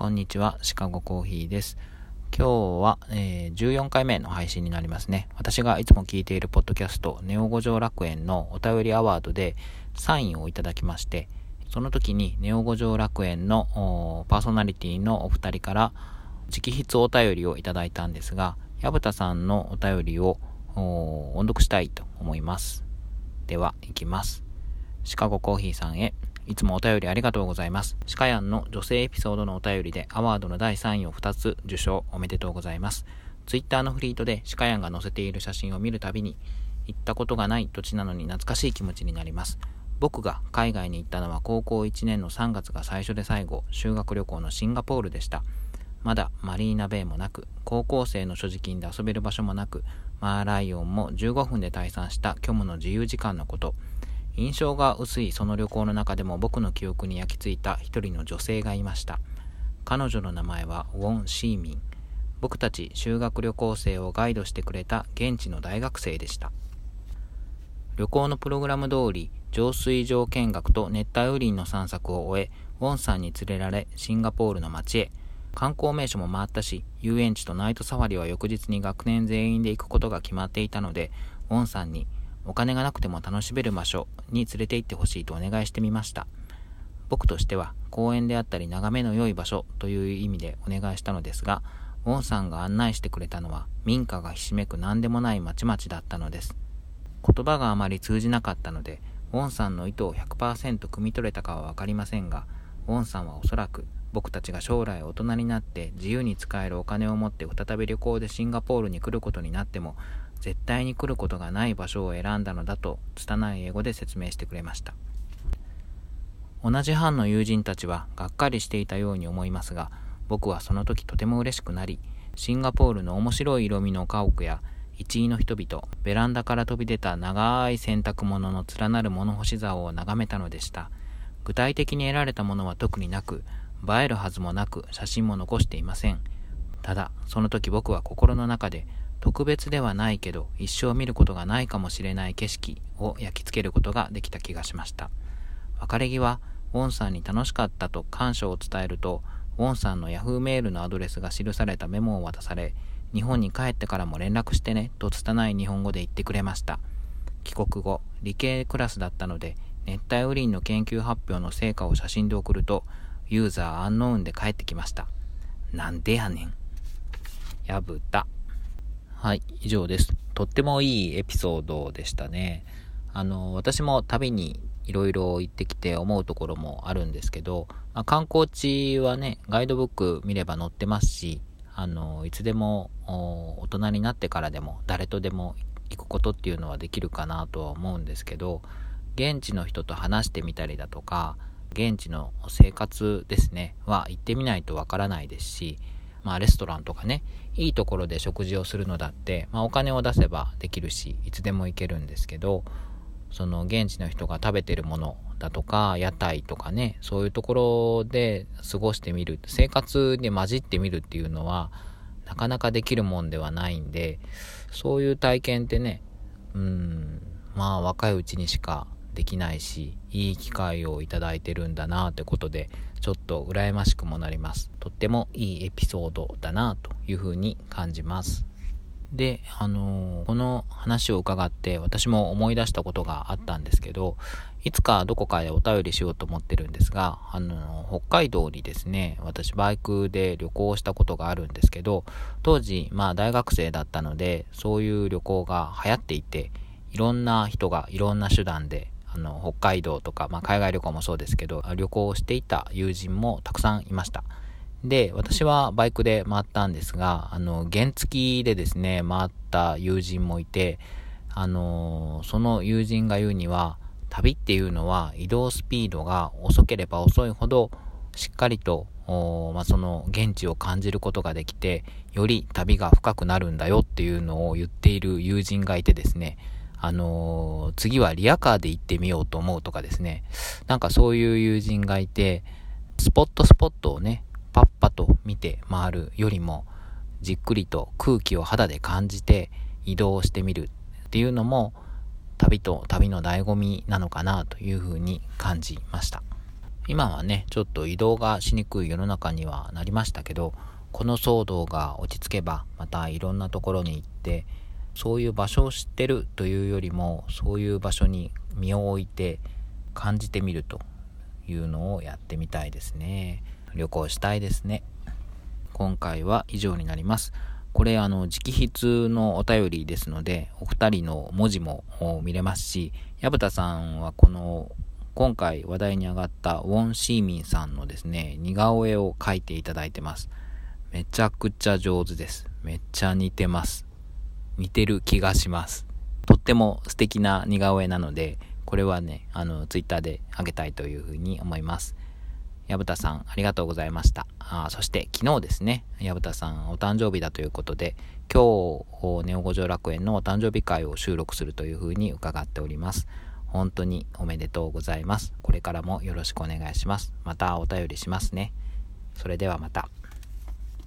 こんにちは、シカゴコーヒーです。今日は、えー、14回目の配信になりますね。私がいつも聞いているポッドキャスト、ネオ五条楽園のお便りアワードでサインをいただきまして、その時にネオ五条楽園のパーソナリティのお二人から直筆お便りをいただいたんですが、矢蓋さんのお便りを音読したいと思います。では、いきます。シカゴコーヒーさんへ、いつもお便りありがとうございます。シカヤンの女性エピソードのお便りでアワードの第3位を2つ受賞おめでとうございます。ツイッターのフリートでシカヤンが載せている写真を見るたびに、行ったことがない土地なのに懐かしい気持ちになります。僕が海外に行ったのは高校1年の3月が最初で最後、修学旅行のシンガポールでした。まだマリーナベイもなく、高校生の所持金で遊べる場所もなく、マーライオンも15分で退散した虚無の自由時間のこと。印象が薄いその旅行の中でも僕の記憶に焼き付いた一人の女性がいました。彼女の名前はウォン・シーミン。僕たち修学旅行生をガイドしてくれた現地の大学生でした。旅行のプログラム通り、浄水場見学と熱帯雨林の散策を終え、ウォンさんに連れられ、シンガポールの街へ。観光名所も回ったし、遊園地とナイトサファリは翌日に学年全員で行くことが決まっていたので、ウォンさんにお金がなくても楽しめる場所に連れて行ってほしいとお願いしてみました。僕としては公園であったり眺めの良い場所という意味でお願いしたのですが、ウォンさんが案内してくれたのは民家がひしめく何でもない町々だったのです。言葉があまり通じなかったので、ウォンさんの意図を100%汲み取れたかはわかりませんが、ウォンさんはおそらく僕たちが将来大人になって自由に使えるお金を持って再び旅行でシンガポールに来ることになっても絶対に来ることがない場所を選んだのだと拙い英語で説明してくれました。同じ班の友人たちはがっかりしていたように思いますが僕はその時とても嬉しくなりシンガポールの面白い色味の家屋や一位の人々ベランダから飛び出た長い洗濯物の連なる物干し竿を眺めたのでした。具体的に得られたものは特になく映えるはずもなく写真も残していません。ただその時僕は心の中で特別ではないけど一生見ることがないかもしれない景色を焼き付けることができた気がしました。別れ際、ウォンさんに楽しかったと感謝を伝えると、ウォンさんの Yahoo メールのアドレスが記されたメモを渡され、日本に帰ってからも連絡してねと拙い日本語で言ってくれました。帰国後、理系クラスだったので、熱帯雨林の研究発表の成果を写真で送ると、ユーザーアンノーンで帰ってきました。なんでやねん。やぶた。はい、以上です。とってもいいエピソードでしたね。あの、私も旅にいろいろ行ってきて思うところもあるんですけど、まあ、観光地はね、ガイドブック見れば載ってますし、あの、いつでも大人になってからでも誰とでも行くことっていうのはできるかなとは思うんですけど、現地の人と話してみたりだとか、現地の生活ですね、は行ってみないとわからないですし、まあレストランとかね、いいところで食事をするのだって、まあお金を出せばできるし、いつでも行けるんですけど、その現地の人が食べてるものだとか、屋台とかね、そういうところで過ごしてみる、生活で混じってみるっていうのは、なかなかできるもんではないんで、そういう体験ってね、うん、まあ若いうちにしかできないし、いい機会をいただいてるんだなってことで、ちょっと羨ましくもなります。とってもいいエピソードだなというふうに感じます。で、あのー、この話を伺って私も思い出したことがあったんですけど、いつかどこかでお便りしようと思ってるんですが、あの、北海道にですね、私バイクで旅行したことがあるんですけど、当時、まあ大学生だったので、そういう旅行が流行っていて、いろんな人がいろんな手段であの、北海道とか、まあ、海外旅行もそうですけど、旅行をしていた友人もたくさんいました。で、私はバイクで回ったんですが、あの、原付でですね、回った友人もいて、あの、その友人が言うには、旅っていうのは移動スピードが遅ければ遅いほど、しっかりと、まあ、その現地を感じることができて、より旅が深くなるんだよっていうのを言っている友人がいてですね、あのー、次はリアカーで行ってみようと思うとかですね、なんかそういう友人がいて、スポットスポットをね、パッパと見て回るよりも、じっくりと空気を肌で感じて移動してみるっていうのも、旅と旅の醍醐味なのかなというふうに感じました。今はね、ちょっと移動がしにくい世の中にはなりましたけど、この騒動が落ち着けば、またいろんなところに行って、そういう場所を知ってるというよりも、そういう場所に身を置いて感じてみるというのをやってみたいですね。旅行したいですね。今回は以上になります。これあの直筆のお便りですので、お二人の文字も見れますし、矢蓋さんはこの今回話題に上がったウォン・シーミンさんのですね、似顔絵を描いていただいてます。めちゃくちゃ上手です。めっちゃ似てます。似てる気がします。とっても素敵な似顔絵なので、これはね、あの、ツイッターであげたいというふうに思います。矢蓋さん、ありがとうございました。あそして、昨日ですね、矢蓋さん、お誕生日だということで、今日、ネオ五条楽園のお誕生日会を収録するというふうに伺っております。本当におめでとうございます。これからもよろしくお願いします。またお便りしますね。それではまた。